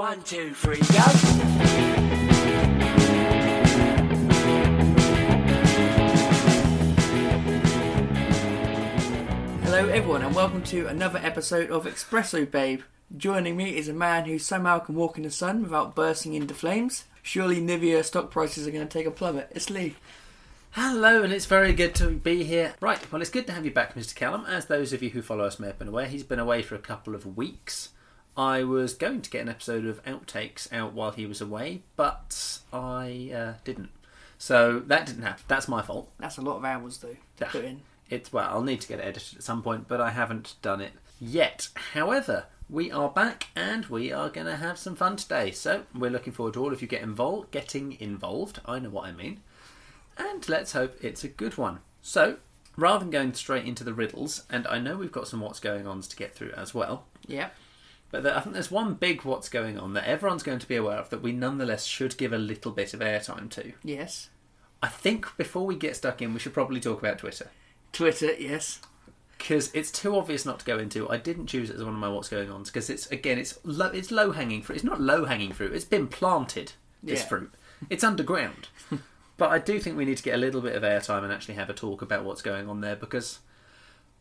One, two, three, go. Hello, everyone, and welcome to another episode of Espresso Babe. Joining me is a man who somehow can walk in the sun without bursting into flames. Surely Nivea stock prices are going to take a plummet. It's Lee. Hello, and it's very good to be here. Right, well, it's good to have you back, Mr. Callum. As those of you who follow us may have been aware, he's been away for a couple of weeks. I was going to get an episode of Outtakes out while he was away, but I uh, didn't. So that didn't happen. That's my fault. That's a lot of hours, though, to put in. It's well, I'll need to get it edited at some point, but I haven't done it yet. However, we are back and we are going to have some fun today. So we're looking forward to all of you get involved, getting involved. I know what I mean, and let's hope it's a good one. So rather than going straight into the riddles, and I know we've got some what's going ons to get through as well. Yeah. But I think there's one big what's going on that everyone's going to be aware of that we nonetheless should give a little bit of airtime to. Yes. I think before we get stuck in, we should probably talk about Twitter. Twitter, yes. because it's too obvious not to go into. I didn't choose it as one of my what's going on because it's again it's low, it's low hanging fruit. It's not low hanging fruit. It's been planted. This Yeah. fruit. It's underground. but I do think we need to get a little bit of airtime and actually have a talk about what's going on there because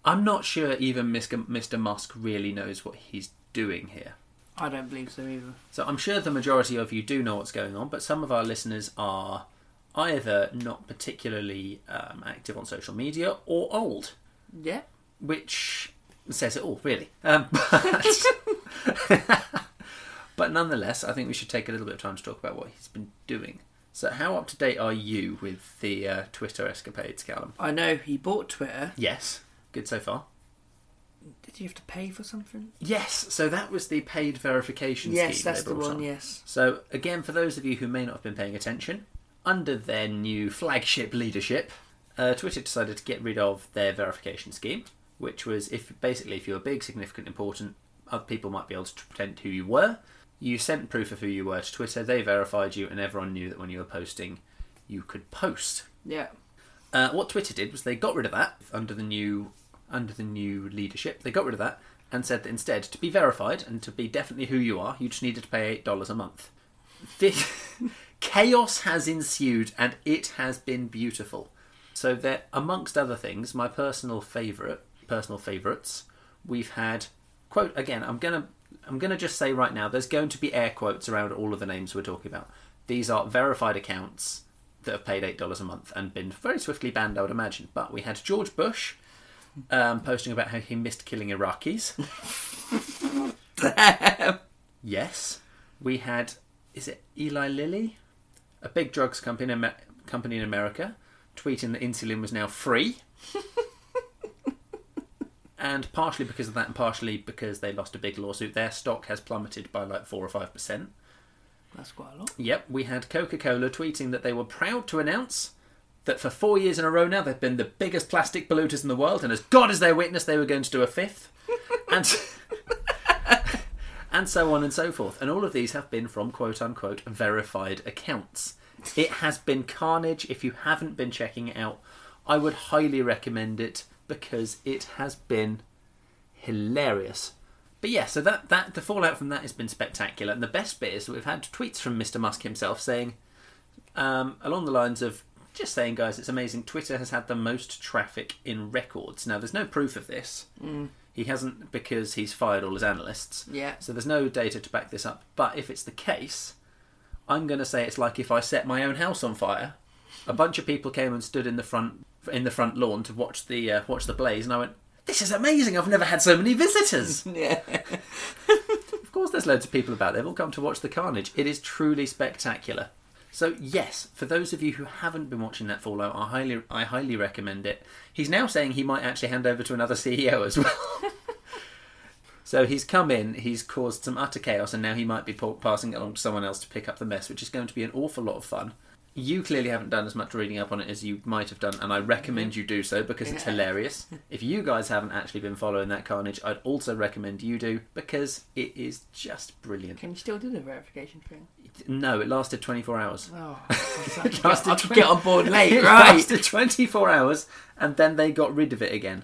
I'm not sure even Mr. Mr. Musk really knows what he's doing here. I don't believe so either. So I'm sure the majority of you do know what's going on, but some of our listeners are either not particularly um, active on social media or old Yeah. which says it all, really. Um, but, but nonetheless, I think we should take a little bit of time to talk about what he's been doing. So, how up to date are you with the uh, Twitter escapades, Callum? I know he bought Twitter. Yes, good so far. Did you have to pay for something? Yes, so that was the paid verification scheme. Yes, scheme. that's the one, on. yes. So, again, for those of you who may not have been paying attention, under their new flagship leadership, uh, Twitter decided to get rid of their verification scheme, which was if basically if you were big, significant, important, other people might be able to pretend who you were. You sent proof of who you were to Twitter, they verified you, and everyone knew that when you were posting, you could post. Yeah. Uh, what Twitter did was they got rid of that under the new under the new leadership. They got rid of that and said that instead, to be verified and to be definitely who you are, you just needed to pay eight dollars a month. This chaos has ensued, and it has been beautiful. So there, amongst other things, my personal favourite, personal favourites, we've had quote again. I'm gonna I'm gonna just say right now, there's going to be air quotes around all of the names we're talking about. These are verified accounts that have paid eight dollars a month and been very swiftly banned, I would imagine. But we had George Bush um, posting about how he missed killing Iraqis. Damn. yes, we had is it Eli Lilly, a big drugs company in, company in America, tweeting that insulin was now free. and partially because of that, and partially because they lost a big lawsuit, their stock has plummeted by like four or five percent. That's quite a lot. Yep, we had Coca Cola tweeting that they were proud to announce that for four years in a row now they've been the biggest plastic polluters in the world, and as God is their witness, they were going to do a fifth. and. and so on and so forth. And all of these have been from quote unquote verified accounts. It has been carnage. If you haven't been checking it out, I would highly recommend it because it has been hilarious. But yeah, so that, that the fallout from that has been spectacular. And the best bit is that we've had tweets from Mr. Musk himself saying, um, along the lines of just saying, guys, it's amazing. Twitter has had the most traffic in records. Now, there's no proof of this. He hasn't because he's fired all his analysts. Yeah. So there's no data to back this up. But if it's the case, I'm going to say it's like if I set my own house on fire. A bunch of people came and stood in the front in the front lawn to watch the uh, watch the blaze, and I went, "This is amazing! I've never had so many visitors." Yeah. Of course, there's loads of people about. They've all come to watch the carnage. It is truly spectacular. So yes, for those of you who haven't been watching that Fallout, I highly, I highly recommend it. He's now saying he might actually hand over to another CEO as well. so he's come in, he's caused some utter chaos, and now he might be passing it along to someone else to pick up the mess, which is going to be an awful lot of fun. You clearly haven't done as much reading up on it as you might have done, and I recommend you do so because it's hilarious. If you guys haven't actually been following that carnage, I'd also recommend you do because it is just brilliant. Can you still do the verification thing? No, it lasted 24 hours. Oh, It lasted I could 20 get on board late, it right? lasted 24 hours and then they got rid of it again.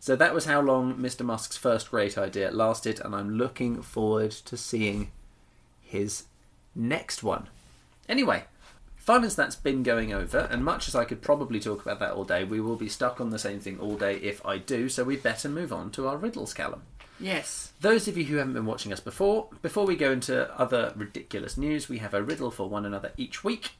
So that was how long Mr. Musk's first great idea lasted, and I'm looking forward to seeing his next one. Anyway, fun as that's been going over, and much as I could probably talk about that all day, we will be stuck on the same thing all day if I do, so we'd better move on to our riddles, Callum. Yes. Those of you who haven't been watching us before, before we go into other ridiculous news, we have a riddle for one another each week.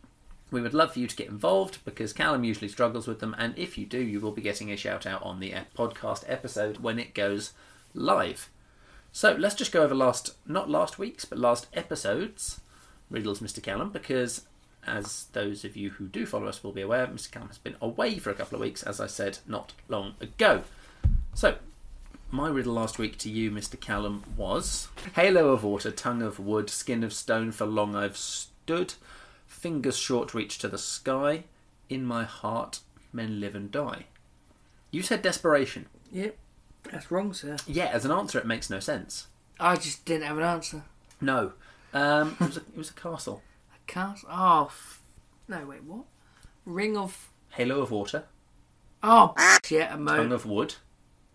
We would love for you to get involved because Callum usually struggles with them, and if you do, you will be getting a shout out on the podcast episode when it goes live. So let's just go over last, not last week's, but last episode's riddles, Mr. Callum, because as those of you who do follow us will be aware, Mr. Callum has been away for a couple of weeks, as I said not long ago. So, my riddle last week to you, Mr. Callum, was Halo of water, tongue of wood, skin of stone, for long I've stood, fingers short reach to the sky, in my heart men live and die. You said desperation. Yep. That's wrong, sir. Yeah, as an answer, it makes no sense. I just didn't have an answer. No. Um, it, was a, it was a castle. A castle? Oh. F- no, wait, what? Ring of. Halo of water, Oh, yeah, a tongue mo. of wood,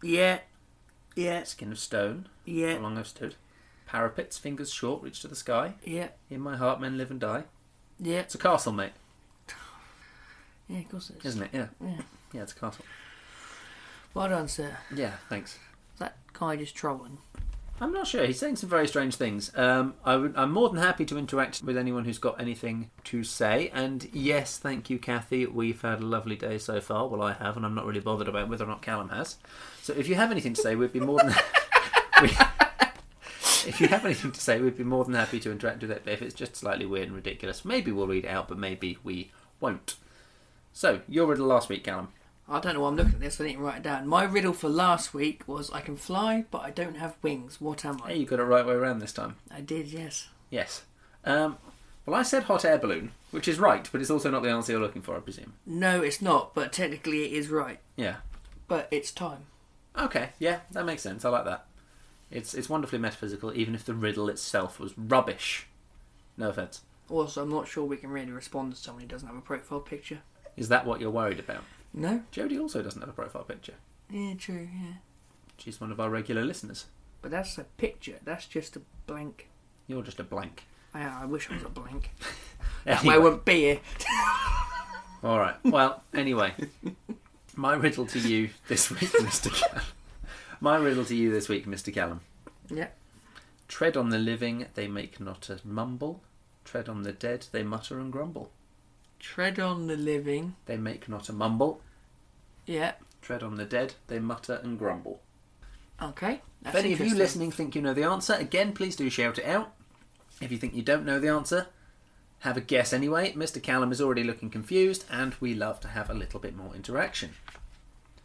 Yeah. Yeah. skin of stone, Yeah. long I've stood, parapets, fingers short reach to the sky, Yeah. in my heart men live and die. Yeah. It's a castle, mate, Yeah, of course it is. isn't it? Yeah. Yeah. Yeah, it's a castle. Well done, sir. Yeah, thanks. Is that guy just trolling? I'm not sure. He's saying some very strange things. Um, I would, I'm more than happy to interact with anyone who's got anything to say. And yes, thank you, Kathy. We've had a lovely day so far. Well, I have, and I'm not really bothered about whether or not Callum has. So if you have anything to say, we'd be more than. we, if you have anything to say, we'd be more than happy to interact with it. But if it's just slightly weird and ridiculous, maybe we'll read it out, but maybe we won't. So your riddle last week, Callum. I don't know why I'm looking at this. I didn't write it down. My riddle for last week was I can fly, but I don't have wings. What am I? Hey, you got it right way around this time. I did, yes. Yes. Um, well, I said hot air balloon, which is right, but it's also not the answer you're looking for, I presume. No, it's not, but technically it is right. Yeah. But it's time. Okay. Yeah, that makes sense. I like that. It's it's wonderfully metaphysical, even if the riddle itself was rubbish. No offense. Also, I'm not sure we can really respond to someone who doesn't have a profile picture. Is that what you're worried about? No? Jodie also doesn't have a profile picture. Yeah, true, yeah. She's one of our regular listeners. But that's a picture. That's just a blank. You're just a blank. I, I wish I was a blank. That way I wouldn't be here. All right. Well, anyway, my riddle to you this week, Mr. Callum. My riddle to you this week, Mr. Callum. Yeah. Tread on the living, they make not a mumble. Tread on the dead, they mutter and grumble. Tread on the living. They make not a mumble. Yeah. Tread on the dead, they mutter and grumble. Okay. That's if any of you listening think you know the answer, again, please do shout it out. If you think you don't know the answer, have a guess anyway. Mr. Callum is already looking confused, and we love to have a little bit more interaction.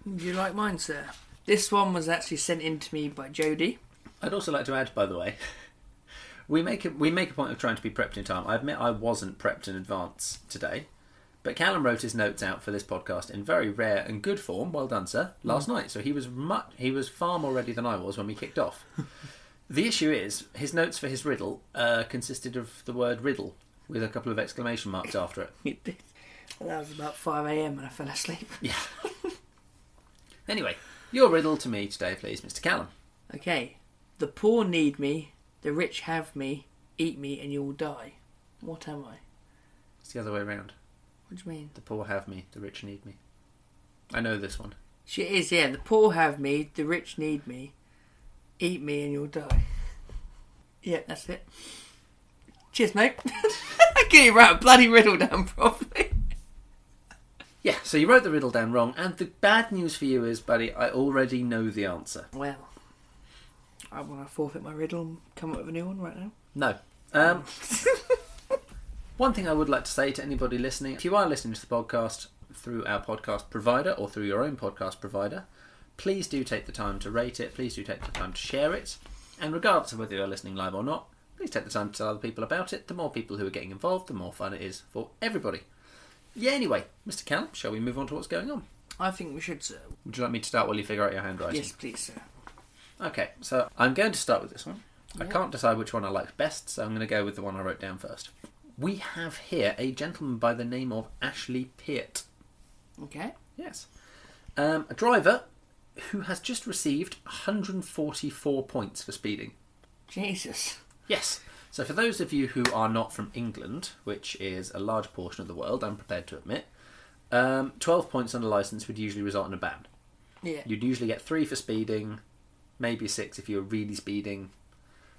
Would you like mine, sir? This one was actually sent in to me by Jody. I'd also like to add, by the way, we make a, we make a point of trying to be prepped in time. I admit I wasn't prepped in advance today, but Callum wrote his notes out for this podcast in very rare and good form. Well done, sir. Last night, so he was much he was far more ready than I was when we kicked off. the issue is his notes for his riddle uh, consisted of the word riddle with a couple of exclamation marks after it. It did. That was about 5 a.m. and I fell asleep. Yeah. anyway, your riddle to me today, please, Mr. Callum. Okay. The poor need me, the rich have me, eat me and you'll die. What am I? It's the other way around. What do you mean? The poor have me, the rich need me. I know this one. She is, yeah. The poor have me, the rich need me, eat me and you'll die. Yeah, that's it. Cheers, mate. I can't even write a bloody riddle down properly. Yeah, so you wrote the riddle down wrong, and the bad news for you is, buddy, I already know the answer. Well, I want to forfeit my riddle and come up with a new one right now. No. Um, one thing I would like to say to anybody listening if you are listening to the podcast through our podcast provider or through your own podcast provider, please do take the time to rate it, please do take the time to share it, and regardless of whether you're listening live or not, please take the time to tell other people about it. The more people who are getting involved, the more fun it is for everybody. Yeah, anyway, Mr. Callum, shall we move on to what's going on? I think we should, sir. Would you like me to start while you figure out your handwriting? Yes, please, sir. Okay, so I'm going to start with this one. I can't decide which one I like best, so I'm going to go with the one I wrote down first. We have here a gentleman by the name of Ashley Peart. Okay. Yes. Um, a driver who has just received 144 points for speeding. Jesus. Yes. So, for those of you who are not from England, which is a large portion of the world, I'm prepared to admit, um, 12 points on a license would usually result in a ban. Yeah. You'd usually get three for speeding, maybe six if you're really speeding,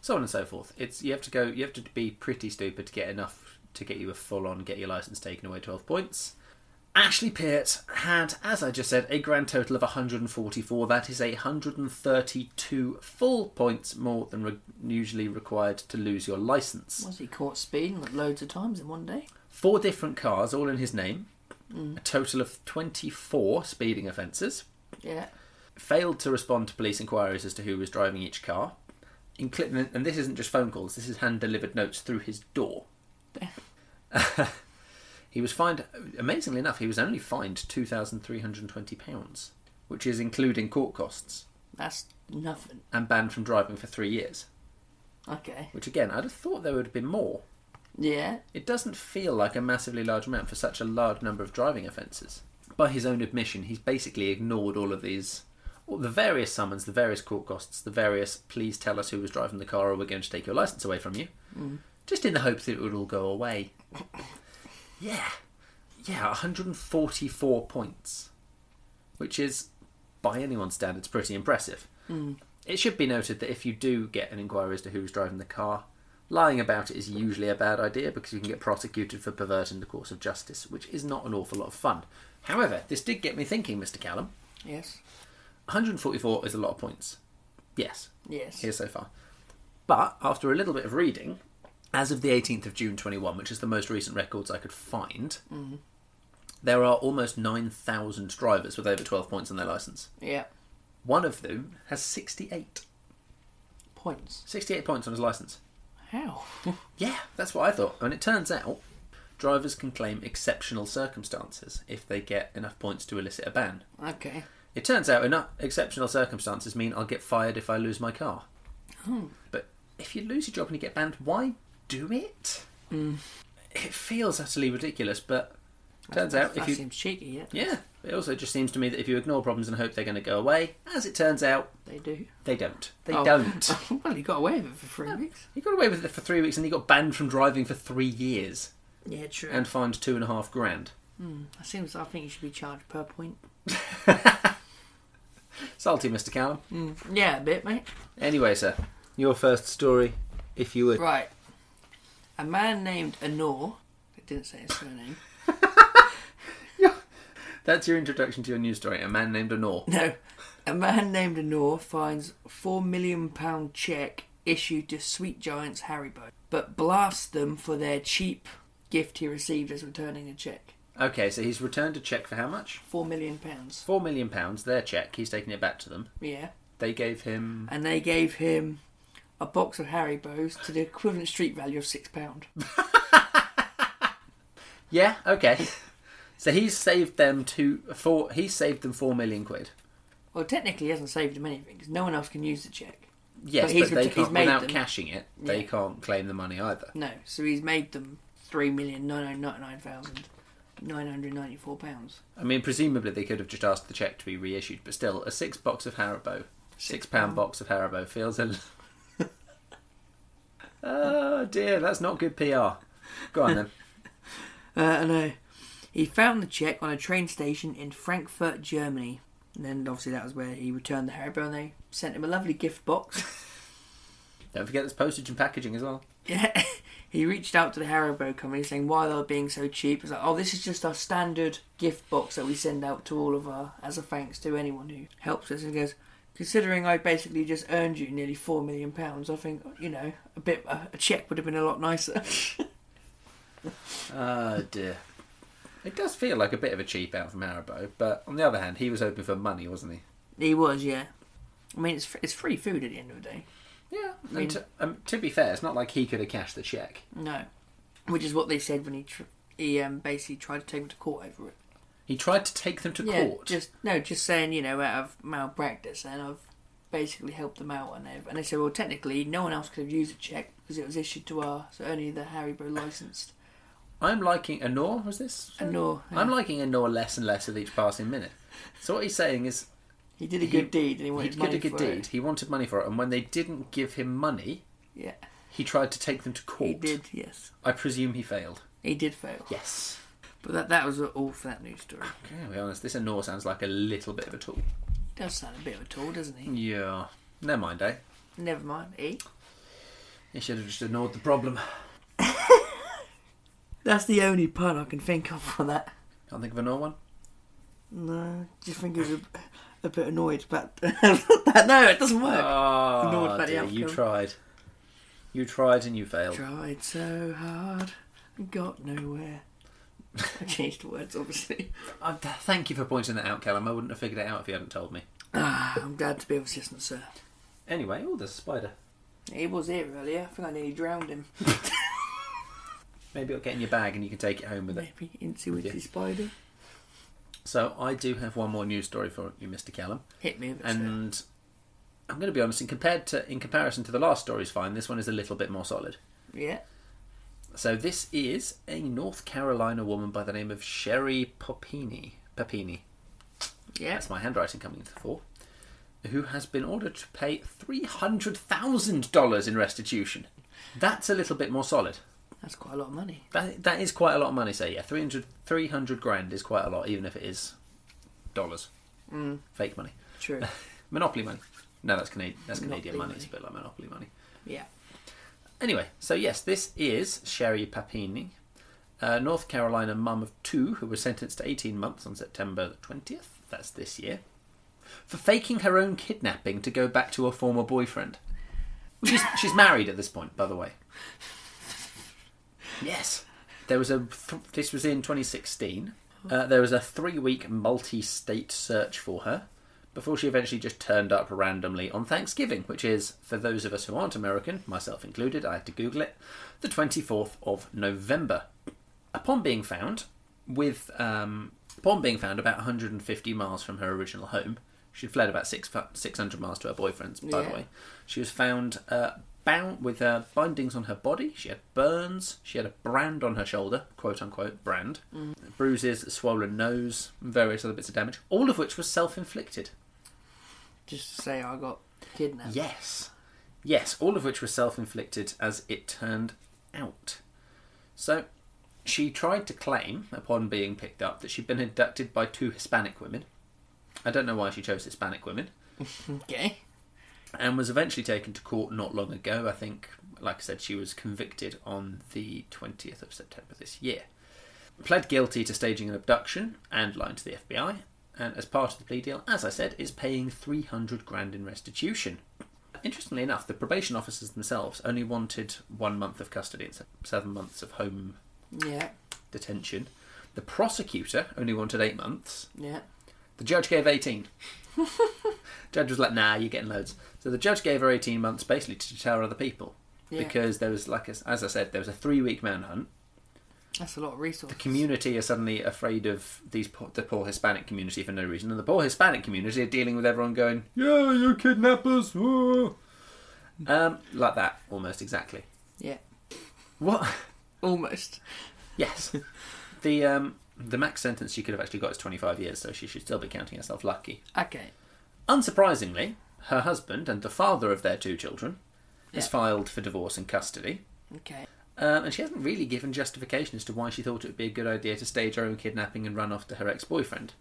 so on and so forth. It's you have to go. You have to be pretty stupid to get enough to get you a full on get your license taken away 12 points. Ashley Peart had, as I just said, a grand total of 144. That is 132 full points more than re- usually required to lose your license. Was he caught speeding like loads of times in one day? Four different cars, all in his name. Mm. A total of 24 speeding offences. Yeah. Failed to respond to police inquiries as to who was driving each car. Including, and this isn't just phone calls, this is hand delivered notes through his door. he was fined, amazingly enough, he was only fined £2,320, which is including court costs, That's nothing. and banned from driving for three years. Okay. Which, again, I'd have thought there would have been more. Yeah. It doesn't feel like a massively large amount for such a large number of driving offences. By his own admission, he's basically ignored all of these, the various summons, the various court costs, the various please tell us who was driving the car or we're going to take your licence away from you. Mm. Just in the hopes that it would all go away. yeah. Yeah, 144 points. Which is, by anyone's standards, pretty impressive. Mm. It should be noted that if you do get an inquiry as to who was driving the car, lying about it is usually a bad idea because you can get prosecuted for perverting the course of justice, which is not an awful lot of fun. However, this did get me thinking, Mr. Callum. Yes. 144 is a lot of points. Yes, Yes. here so far. But after a little bit of reading, as of the 18th of June 21, which is the most recent records I could find, mm-hmm. there are almost 9,000 drivers with over 12 points on their licence. Yeah. One of them has 68. Points. 68 points on his licence. How? Yeah, that's what I thought. And it turns out drivers can claim exceptional circumstances if they get enough points to elicit a ban. okay. It turns out enough exceptional circumstances mean I'll get fired if I lose my car. Oh. But if you lose your job and you get banned, why do it? Mm. It feels utterly ridiculous, but turns out that if you seems cheeky. Yeah. yeah, it also just seems to me that if you ignore problems and hope they're going to go away, as it turns out, They do. they don't. They Oh. don't. well, you got away with it for three weeks. He got away with it for three weeks and he got banned from driving for three years Yeah, true. and fined two and a half grand. Hmm, that seems. I think you should be charged per point. Salty, Mr. Callum. Mm. Yeah, a bit, mate. Anyway, sir, your first story, if you would. Right. A man named Anor. It didn't say his surname. That's your introduction to your news story. A man named Anor. No. A man named Anor finds four million pound check issued to Sweet Giants Haribo, but blasts them for their cheap gift he received as returning a check. Okay, so he's returned a check for how much? Four million pounds. Four million pounds. Their check. He's taking it back to them. Yeah. They gave him. And they gave him a box of Haribos to the equivalent street value of six pound. Yeah. Okay. so he's saved them two four. He's saved them four million quid. Well, technically, he hasn't saved him anything because no one else can use the check. Yes, But but, he's they ret- can't. made Without them. cashing it, they Yeah. can't claim the money either. No, so he's made them three million nine hundred ninety nine thousand nine hundred ninety four pounds. I mean, presumably they could have just asked the check to be reissued, but still, a six box of Haribo, six pound pound. box of Haribo feels a. oh dear, that's not good PR. Go on then. Uh, I know. He found the check on a train station in Frankfurt, Germany. And then obviously that was where he returned the Haribo and they sent him a lovely gift box. Don't forget there's postage and packaging as well. yeah. He reached out to the Haribo company saying why they were being so cheap. It's like, oh, this is just our standard gift box that we send out to all of our, as a thanks to anyone who helps us. And he goes, considering I basically just earned you nearly four million pounds, I think, you know, a bit, a, a check would have been a lot nicer. Oh dear. It does feel like a bit of a cheap out from Haribo, but on the other hand, he was hoping for money, wasn't he? he was, yeah. I mean, it's, it's free food at the end of the day. Yeah. I mean- and to, um, to be fair, it's not like he could have cashed the check. No, which is what they said when he tr- he um, basically tried to take him to court over it. He tried to take them to yeah, court. just no, just saying you know out of malpractice, and I've basically helped them out, and they and they said well technically no one else could have used a check because it was issued to our so only the Harry Haribo licensed. I'm liking Anor, was this? And no, I'm liking Anor less and less with each passing minute. So what he's saying is he did a he- good deed and he he wanted did money a good for deed. it. He wanted money for it, and when they didn't give him money, Yeah, He tried to take them to court. He did, yes. I presume he failed. He did fail. Yes. But that that was all for that news story. Okay, to be honest, this Anor sounds like a little bit of a tool. Does sound a bit of a tool, doesn't he? Yeah. Never mind, eh? Never mind. Eh? He should have just ignored the problem. That's the only pun I can think of for that. Can't think of another one. No, just think he was a, a bit annoyed that. No, it doesn't work. Oh, Ignored by the dear, you tried. You tried and you failed. Tried so hard, and got nowhere. I changed the words, obviously. Uh, thank you for pointing that out, Callum. I wouldn't have figured it out if you hadn't told me. Ah, I'm glad to be of assistance, sir. Anyway, oh, there's a spider. He was here earlier. I think I nearly drowned him. Maybe it'll get in your bag and you can take it home with it. Maybe Incy Wincy Spider. So I do have one more news story for you, Mr. Callum, Hit me with it, and I'm going to be honest. In compared to in comparison to the last story's fine, this one is a little bit more solid. Yeah. So this is a North Carolina woman by the name of Sherry Popini. Papini. Yeah. That's my handwriting coming into the fore. Who has been ordered to pay three hundred thousand dollars in restitution. That's a little bit more solid. That's quite a lot of money. That that is quite a lot of money. So yeah, 300, 300 grand is quite a lot, even if it is dollars, Mm, fake money, true. monopoly money. No, that's Canadian. That's Canadian Monopoly money. It's a bit like monopoly money. yeah. Anyway, so yes, this is Sherry Papini, a North Carolina mum of two who was sentenced to 18 months on September the 20th, that's this year, for faking her own kidnapping to go back to her former boyfriend. She's, she's married at this point, by the way. Yes. There was a. Th- this was in 2016. Uh, there was a three-week multi-state search for her before she eventually just turned up randomly on Thanksgiving, which is, for those of us who aren't American, myself included, I had to Google it, the 24th of November. Upon being found, with um, upon being found about 150 miles from her original home, she'd fled about six, 600 miles to her boyfriend's. By the way, she was found uh, bound with uh, bindings on her body. She had burns. She had a brand on her shoulder, quote unquote brand, bruises, a swollen nose, and various other bits of damage, all of which was self-inflicted. Just to say I got kidnapped. Yes. Yes, all of which were self inflicted as it turned out. So, she tried to claim, upon being picked up, that she'd been abducted by two Hispanic women. I don't know why she chose Hispanic women. Okay. And was eventually taken to court not long ago. I think, like I said, she was convicted on the 20th of September this year. Pled guilty to staging an abduction and lying to the FBI. And as part of the plea deal, as I said, is paying 300 grand in restitution. Interestingly enough, the probation officers themselves only wanted one month of custody and seven months of home Yeah. detention. The prosecutor only wanted eight months. Yeah. The judge gave 18. judge was like, nah, you're getting loads. So the judge gave her 18 months basically to deter other people. Yeah. Because there was, like, a- as I said, there was a three week manhunt. That's a lot of resources. The community are suddenly afraid of these poor, the poor Hispanic community for no reason. And the poor Hispanic community are dealing with everyone going, yeah, you kidnappers. whoa." Um, like that, almost exactly. Yeah. What? Almost. yes. The um, the max sentence she could have actually got is 25 years, so she should still be counting herself lucky. Okay. Unsurprisingly, her husband and the father of their two children has Yeah. filed for divorce and custody. Okay. Um, and she hasn't really given justification as to why she thought it would be a good idea to stage her own kidnapping and run off to her ex boyfriend,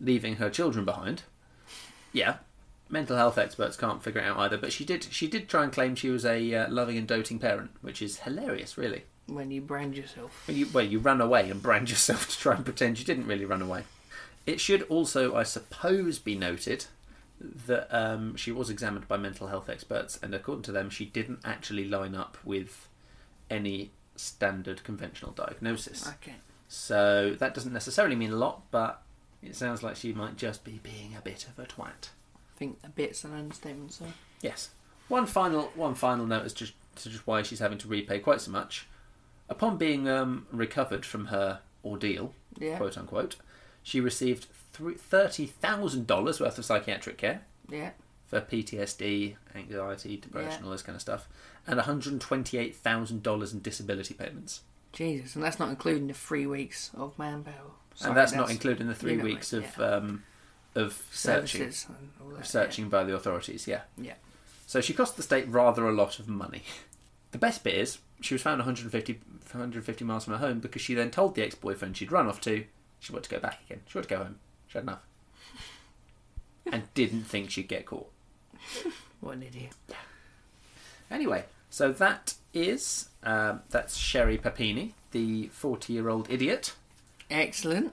leaving her children behind. Yeah, mental health experts can't figure it out either, but she did she did try and claim she was a uh, loving and doting parent, which is hilarious, really. When you brand yourself. Well you, well, you ran away and brand yourself to try and pretend you didn't really run away. It should also, I suppose, be noted that um, she was examined by mental health experts, and according to them, she didn't actually line up with any standard conventional diagnosis. Okay. So that doesn't necessarily mean a lot, but it sounds like she might just be being a bit of a twat. I think a bit's an understatement, sir. Yes. One final one final note as just to just why she's having to repay quite so much. Upon being um, recovered from her ordeal, Yeah. quote unquote, she received thirty thousand dollars worth of psychiatric care Yeah. for PTSD, anxiety, depression, Yeah. all this kind of stuff, and one hundred twenty-eight thousand dollars in disability payments. Jesus, and that's not including the three weeks of manpower. Sorry, and that's, not including the three you know, weeks of yeah. um, of searching, services and all that. of searching by the authorities. Yeah. Yeah. So she cost the state rather a lot of money. The best bit is she was found 150, 150 miles from her home because she then told the ex-boyfriend she'd run off to she wanted to go back again. She wanted to go home. She had enough. and didn't think she'd get caught. What an idiot. Anyway, so that is um, that's Sherry Papini, the forty-year-old idiot. Excellent.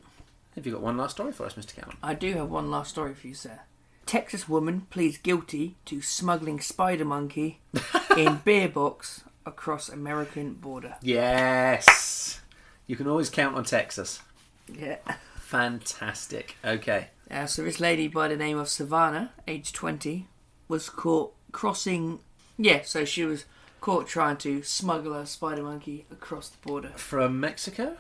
Have you got one last story for us, Mr. Callum? I do have one last story for you, sir. Texas woman pleads guilty to smuggling spider monkey in beer box across American border. Yes, you can always count on Texas. Yeah. Fantastic. Okay. Uh, so this lady by the name of Savannah, age 20, was caught crossing. Yeah, so she was caught trying to smuggle a spider monkey across the border. From Mexico.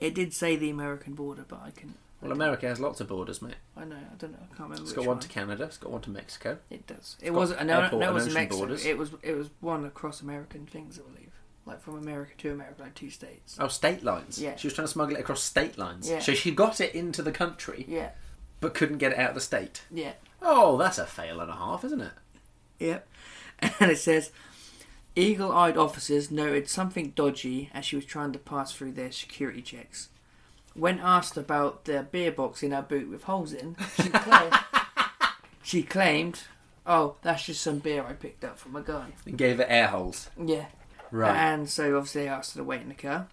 It did say the American border, but I can. Well, America has lots of borders, mate. I know. I don't know. I can't remember. It's got one to Canada. It's got one to Mexico. It does. It wasn't. No, no, it wasn't Mexico. borders. It was. It was one across American things, I believe. Like from America to America, like two states. Oh, state lines. Yeah. She was trying to smuggle it across state lines. Yeah. So she got it into the country, Yeah. but couldn't get it out of the state. Yeah. Oh, that's a fail and a half, isn't it? Yep. And it says, eagle-eyed officers noted something dodgy as she was trying to pass through their security checks. When asked about the beer box in her boot with holes in, she claimed, she claimed, "Oh, that's just some beer I picked up from a guy." And gave it air holes. Yeah. Right. And so obviously they asked her to wait in the car.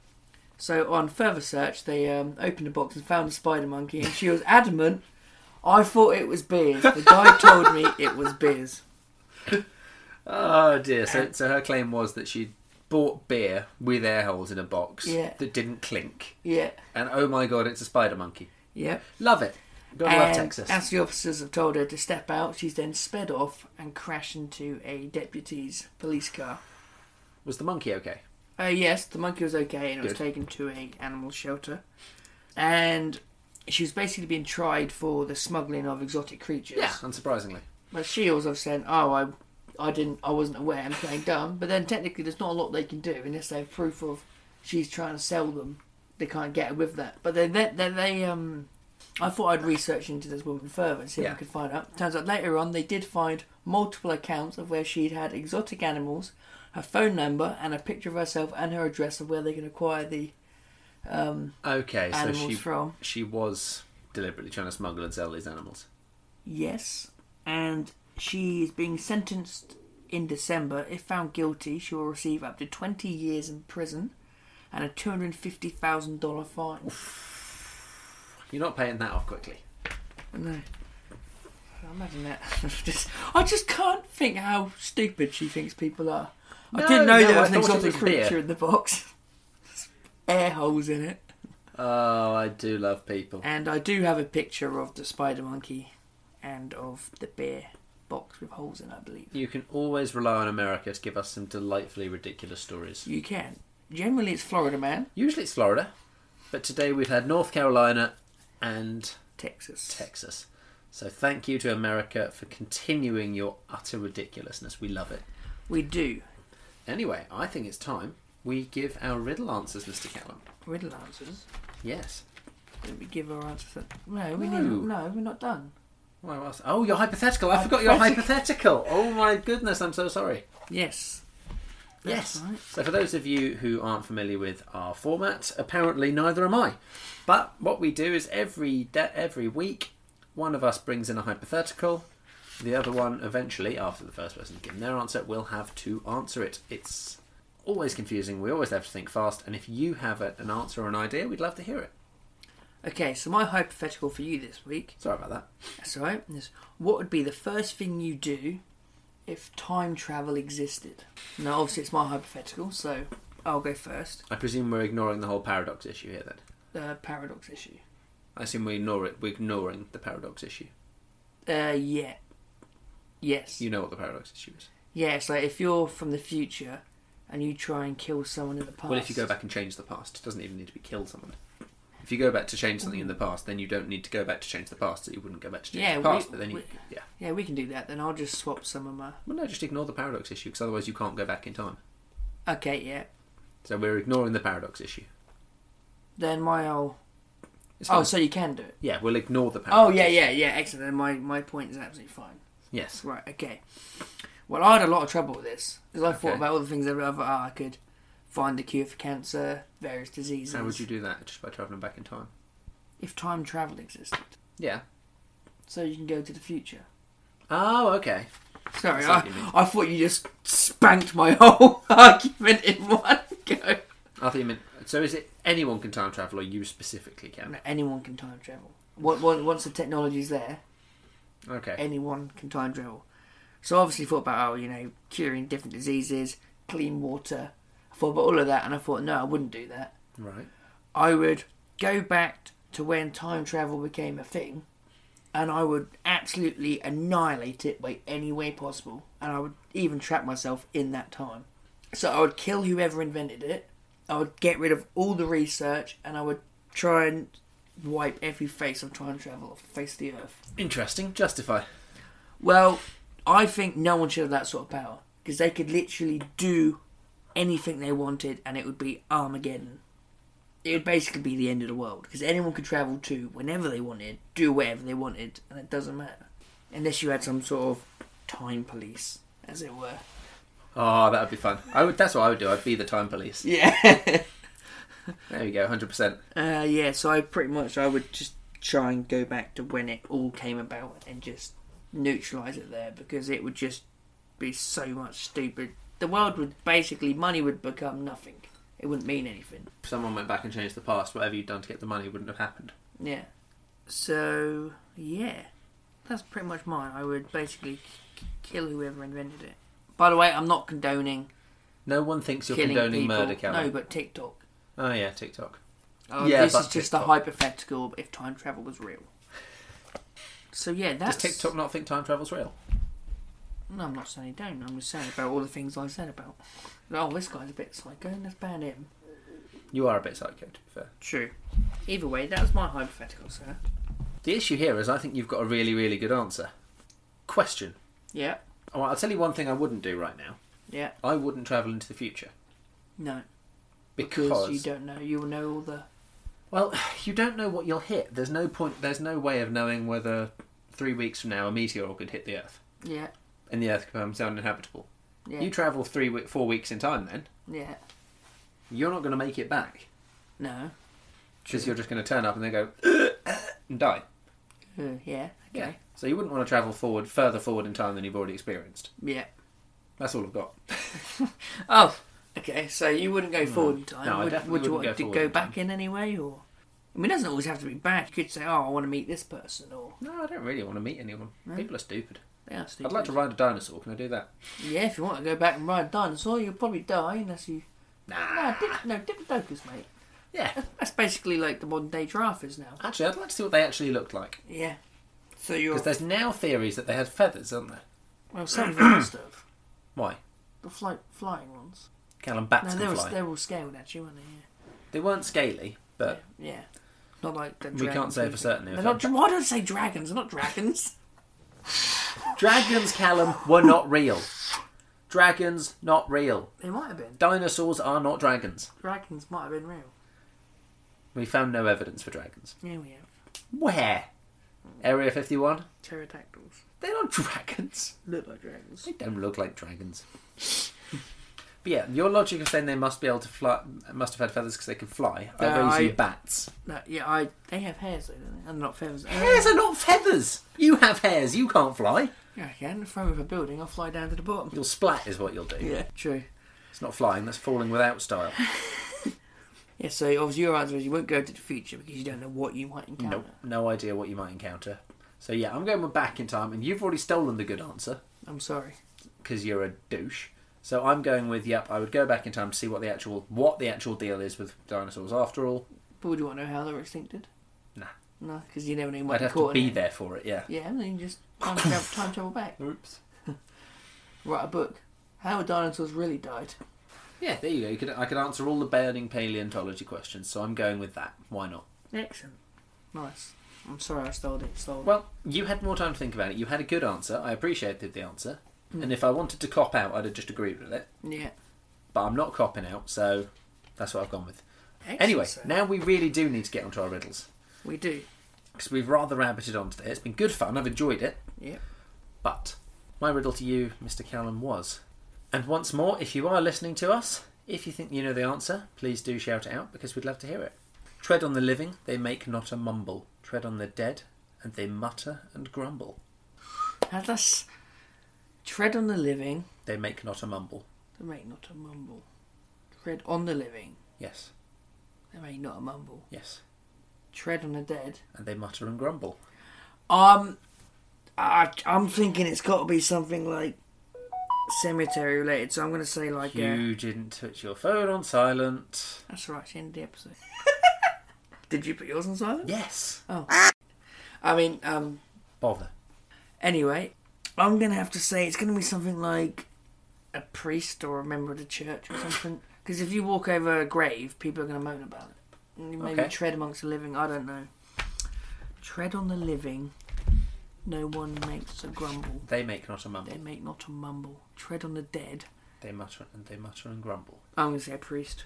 So on further search, they um, opened the box and found a spider monkey, and she was adamant. I thought it was beers. The guy told me it was beers. Oh dear. So, so her claim was that she'd bought beer with air holes in a box Yeah. that didn't clink. Yeah. And oh my god, it's a spider monkey. Yep. Love it. Gotta love Texas. as the officers have told her to step out, she's then sped off and crashed into a deputy's police car. Was the monkey okay? Uh, yes, the monkey was okay and it was taken to a animal shelter. And she was basically being tried for the smuggling of exotic creatures. Yeah, unsurprisingly. But she also said, "Oh, I, I didn't, I wasn't aware. I'm playing dumb." But then technically, there's not a lot they can do unless they have proof of she's trying to sell them. They can't get her with that. But then they, they, they, um, I thought I'd research into this woman further and see if Yeah. I could find out. Turns out later on, they did find multiple accounts of where she'd had exotic animals, her phone number, and a picture of herself and her address of where they can acquire the um, Okay, so she from. she was deliberately trying to smuggle and sell these animals. Yes, and she is being sentenced in December. If found guilty, she will receive up to 20 years in prison and a $250,000 fine. You're not paying that off quickly. No. Imagine that. just, I just can't think how stupid she thinks people are. I didn't know no, there was an exotic was beer. creature in the box. Air holes in it. Oh, I do love people. And I do have a picture of the spider monkey and of the beer box with holes in it, I believe. You can always rely on America to give us some delightfully ridiculous stories. You can. Generally, it's Florida man, Usually it's Florida, but today we've had North Carolina and Texas. Texas. So thank you to America for continuing your utter ridiculousness. We love it. We do. Anyway, I think it's time we give our riddle answers, Mr. Callum. Riddle answers. Yes. Did we give our answers? No, we No. didn't. No, we're not done. Well, else- oh, your hypothetical. I forgot your Hypothetical. hypothetical. Oh my goodness, I'm so sorry. Yes. Yes. Right. So, for those of you who aren't familiar with our format, apparently neither am I. But what we do is every de- every week, one of us brings in a hypothetical. The other one, eventually, after the first person has given their answer, will have to answer it. It's always confusing. We always have to think fast. And if you have a, an answer or an idea, we'd love to hear it. Okay, so my hypothetical for you this week. Sorry about that. That's all right. Is what would be the first thing you do if time travel existed? Now, obviously, it's my hypothetical, so I'll go first. I presume we're ignoring the whole paradox issue here. Then The paradox issue. I assume we ignore it. We're ignoring the paradox issue. Uh, yeah. Yes. You know what the paradox issue is. Yeah, it's like if you're from the future and you try and kill someone in the past. Well, if you go back and change the past, it doesn't even need to be kill someone. If you go back to change something in the past, then you don't need to go back to change the past. So you wouldn't go back to change Yeah, the past, we- but then you, we- yeah. Yeah, we can do that. Then I'll just swap some of my. Well, no, just ignore the paradox issue because otherwise you can't go back in time. Okay, yeah. So we're ignoring the paradox issue. Then my old. It's Oh, so you can do it. yeah, we'll ignore the oh, paradox. Oh yeah, issue. yeah, yeah. Excellent. Then my my point is absolutely fine. Yes. Right. Okay. Well, I had a lot of trouble with this because I thought about all the things that oh, I could find the cure for cancer, various diseases. How would you do that? Just by travelling back in time? If time travel existed, Yeah. so you can go to the future. Oh, okay. Sorry, I what I, thought you just spanked my whole argument in one go. I thought you meant. So is it anyone can time travel, or you specifically can? Anyone can time travel. Once- Once once the technology's there, Okay. anyone can time travel. So obviously thought about oh, you know, curing different diseases, clean water. I thought about all of that, and I thought no, I wouldn't do that. Right. I would go back to when time travel became a thing, and I would absolutely annihilate it by any way possible, and I would even trap myself in that time. So I would kill whoever invented it. I would get rid of all the research, and I would try and wipe every face of time travel off the face of the earth. Interesting. Justify. Well, I think no one should have that sort of power because they could literally do anything they wanted, and it would be Armageddon. It would basically be the end of the world because anyone could travel to whenever they wanted, do whatever they wanted, and it doesn't matter unless you had some sort of time police, as it were. Oh, that would be fun. I would. That's what I would do. I'd be the time police. Yeah, There you go. Hundred percent. uh, yeah. So I pretty much I would just try and go back to when it all came about and just neutralize it there because it would just be so much stupid. The world would basically money would become nothing. It wouldn't mean anything. If someone went back and changed the past, whatever you'd done to get the money wouldn't have happened. Yeah. So yeah, that's pretty much mine. I would basically k- kill whoever invented it. By the way, I'm not condoning No one thinks you're killing condoning people. murder, Callum. No, but TikTok. Oh yeah, TikTok. Oh, Yeah, this but is just a TikTok. hypothetical if time travel was real. So yeah, that's Does TikTok not think time travel's real? No, I'm not saying he don't. I'm just saying about all the things I said about. Oh, this guy's a bit psycho, and let's ban him. You are a bit psycho, to be fair. True. Either way, that was my hypothetical, sir. The issue here is I think you've got a really, really good answer. Question. Yeah. All right, I'll tell you one thing I wouldn't do right now. Yeah. I wouldn't travel into the future No. because, Because you don't know. You will know all the. well, you don't know what you'll hit. There's no point. There's no way of knowing whether three weeks from now a meteor could hit the Earth Yeah. And the Earth becomes uninhabitable. Yeah. You travel three, we- four weeks in time, then Yeah. you're not going to make it back No. because you're just going to turn up and then go and die. Uh, yeah. Okay. So you wouldn't want to travel forward, further forward in time than you've already experienced. Yeah. That's all I've got. Oh. Okay. So you wouldn't go forward in time. No, I would, definitely would you wouldn't want go to forward go in back in any way, or? I mean, it doesn't always have to be bad. You could say, "Oh, I want to meet this person," or No, I don't really want to meet anyone. People are stupid. Yeah, I'd like to ride a dinosaur. Can I do that? Yeah, if you want to go back and ride a dinosaur, you'll probably die unless you. Nah. No, dip, no, diplodocus, mate. Yeah. That's basically like the modern day giraffe is now. Actually, I'd like to see what they actually looked like. Yeah. So you're Because there's now theories that they had feathers, aren't there? well, some of them and stuff. Why? The fly, flying ones. Callum bats no, they were fly. they were all scaled actually, weren't they? They weren't scaly, but Yeah. yeah. Not like the We can't say for certain They're not, that- why don't I say dragons? They're not dragons. dragons, Callum, were not real. Dragons, not real. They might have been. Dinosaurs are not dragons. Dragons might have been real. We found no evidence for dragons. Yeah, we have. Where? Area 51? Pterodactyls. They're not dragons. Look like dragons. They don't look like dragons. But yeah, your logic of saying they must be able to fly, must have had feathers because they can fly. I raise I- you bats. No, yeah, I. They have hairs though, don't they? And not feathers. Hairs are not feathers. You have hairs. You can't fly. Yeah, I can. If I'm a building, I'll fly down to the bottom. You'll splat, is what you'll do. Yeah, true. It's not flying. That's falling without style. Yeah, so obviously your answer is you won't go to the future because you don't know what you might encounter. Nope. No idea what you might encounter. So yeah, I'm going back in time, and you've already stolen the good answer I'm sorry. because you're a douche. So I'm going with yep. I would go back in time to see what the actual what the actual deal is with dinosaurs. After all, But would you want to know how they were extincted? Nah. No, because you never know. Might I'd be have to be it. there for it. Yeah. Yeah, and then you just time travel, time travel back. Oops. Write a book. How are dinosaurs really died. Yeah, there you go. You could, I could answer all the burning paleontology questions, so I'm going with that. Why not? Excellent. Nice. I'm sorry I stole it. Stole it. Well, you had more time to think about it. You had a good answer. I appreciated the answer. Hmm. And if I wanted to cop out, I'd have just agreed with it. yeah. But I'm not copping out, so that's what I've gone with. Excellent, Anyway, sir. now we really do need to get onto our riddles. we do. Because we've rather rabbited on today. It's been good fun. I've enjoyed it. Yep. But My riddle to you, Mr. Callum, was. And once more, if you are listening to us, if you think you know the answer, please do shout it out because we'd love to hear it. Tread on the living, they make not a mumble. Tread on the dead, and they mutter and grumble. Now that's tread on the living, They make not a mumble. they make not a mumble. Tread on the living, Yes, they make not a mumble. yes. Tread on the dead. And they mutter and grumble. Um, I, I'm thinking it's got to be something like cemetery related. So I'm going to say like uh, You didn't touch your phone on silent. that's right. It's the end of the episode. Did you put yours on silent? Yes. Oh, I mean, um, Bother. anyway, I'm going to have to say it's going to be something like a priest or a member of the church or something. Because if you walk over a grave, people are going to moan about it. You Maybe Okay. tread amongst the living. I don't know. Tread on the living. No one makes a grumble. They make not a mumble. They make not a mumble. Tread on the dead. They mutter and they mutter and grumble. I'm going to say a priest.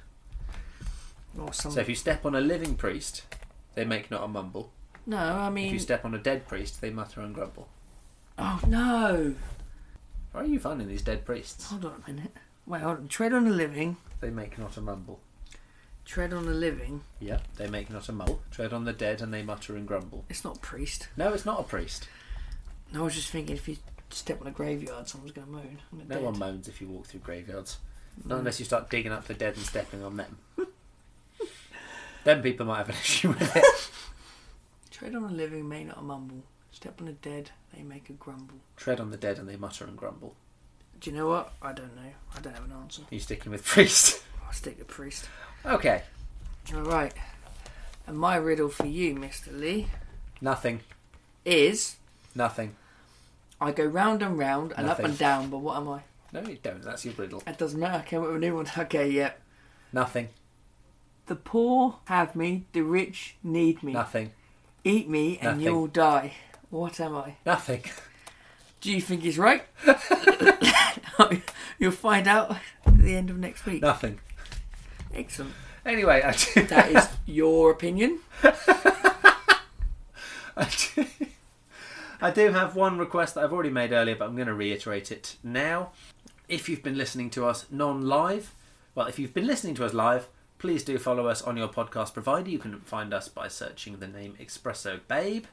Or some. So if you step on a living priest, they make not a mumble. no, I mean. If you step on a dead priest, they mutter and grumble. Oh no! Where are you finding these dead priests? Hold on a minute. Wait, hold on. Tread on the living. They make not a mumble. Tread on the living. Yep, they make not a mumble. Tread on the dead and they mutter and grumble. It's not priest. No, it's not a priest. No, I was just thinking if you step on a graveyard, someone's going to moan. No dead. one moans if you walk through graveyards. Not unless you start digging up the dead and stepping on them. then people might have an issue with it. Tread on the living, may not a mumble. Step on the dead, they make a grumble. Tread on the dead and they mutter and grumble. Do you know what? I don't know. I don't have an answer. Are you sticking with priest? I'll stick to priest. Okay. All right. And my riddle for you, Mr. Lee, Nothing. is Nothing. I go round and round and Nothing. up and down, but what am I? No, you don't. That's your riddle. It doesn't matter. I came up with a new one. Okay, yeah. Nothing. The poor have me, the rich need me. Nothing. Eat me and Nothing. you'll die. What am I? Nothing. Do you think he's right? You'll find out at the end of next week. Nothing. Excellent. Anyway, I That is your opinion. I do, I do have one request that I've already made earlier, but I'm going to reiterate it now. If you've been listening to us non live, well, if you've been listening to us live, please do follow us on your podcast provider. You can find us by searching the name Expresso Babe.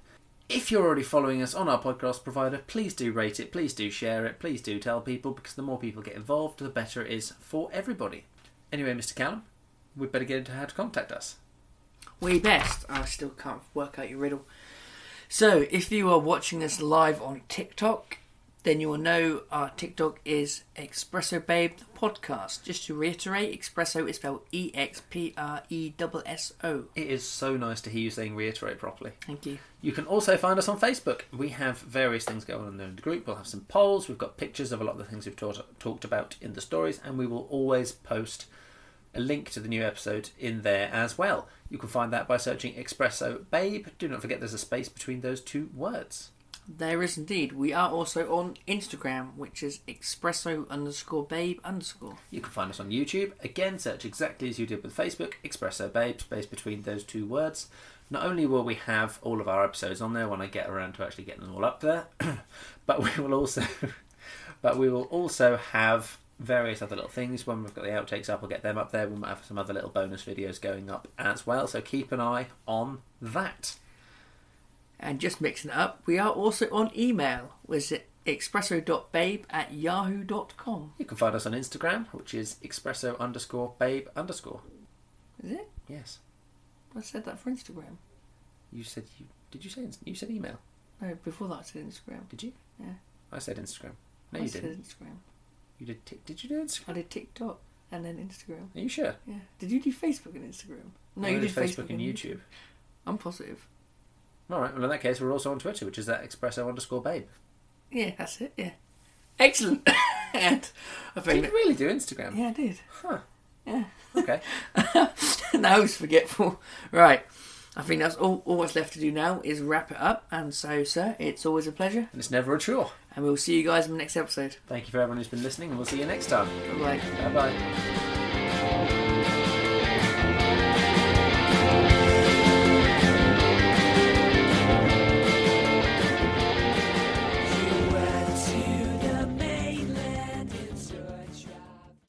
If you're already following us on our podcast provider, please do rate it, please do share it, please do tell people because the more people get involved, the better it is for everybody. Anyway, Mr. Callum, we'd better get into how to contact us. We best. I still can't work out your riddle. So, if you are watching us live on TikTok, then you will know our TikTok is Expresso Babe the podcast. Just to reiterate, Expresso is spelled E X P R E S S O. It is so nice to hear you saying reiterate properly. Thank you. You can also find us on Facebook. We have various things going on in the group. We'll have some polls. We've got pictures of a lot of the things we've taught, talked about in the stories, and we will always post a link to the new episode in there as well. You can find that by searching Expresso Babe. Do not forget there's a space between those two words. There is indeed. We are also on Instagram, which is Expresso underscore Babe underscore. You can find us on YouTube. Again, search exactly as you did with Facebook, Expresso Babe, space between those two words. Not only will we have all of our episodes on there when I get around to actually getting them all up there, but we will also but we will also have various other little things. When we've got the outtakes up, we'll get them up there. We might have some other little bonus videos going up as well. So keep an eye on that. And just mixing it up, we are also on email, which is expresso.babe at yahoo.com. You can find us on Instagram, which is expresso underscore babe underscore. Is it? Yes. I said that for Instagram. You said you did you say you said email? No, before that I said Instagram. Did you? Yeah. I said Instagram. No, I you said didn't. Instagram. You did. T- did you do Instagram? I did TikTok and then Instagram. Are you sure? Yeah. Did you do Facebook and Instagram? No, I you did did Facebook and YouTube. I'm positive. All right. Well, in that case, we're also on Twitter, which is that expresso underscore babe. Yeah, that's it. Yeah. Excellent. and I Did think you really do Instagram? yeah, I did. Huh. Yeah. Okay. now was forgetful. Right. I think that's all, all that's left to do now is wrap it up. And so, sir, it's always a pleasure. and it's never a chore. And we'll see you guys in the next episode. Thank you for everyone who's been listening, and we'll see you next time. Bye. Bye bye.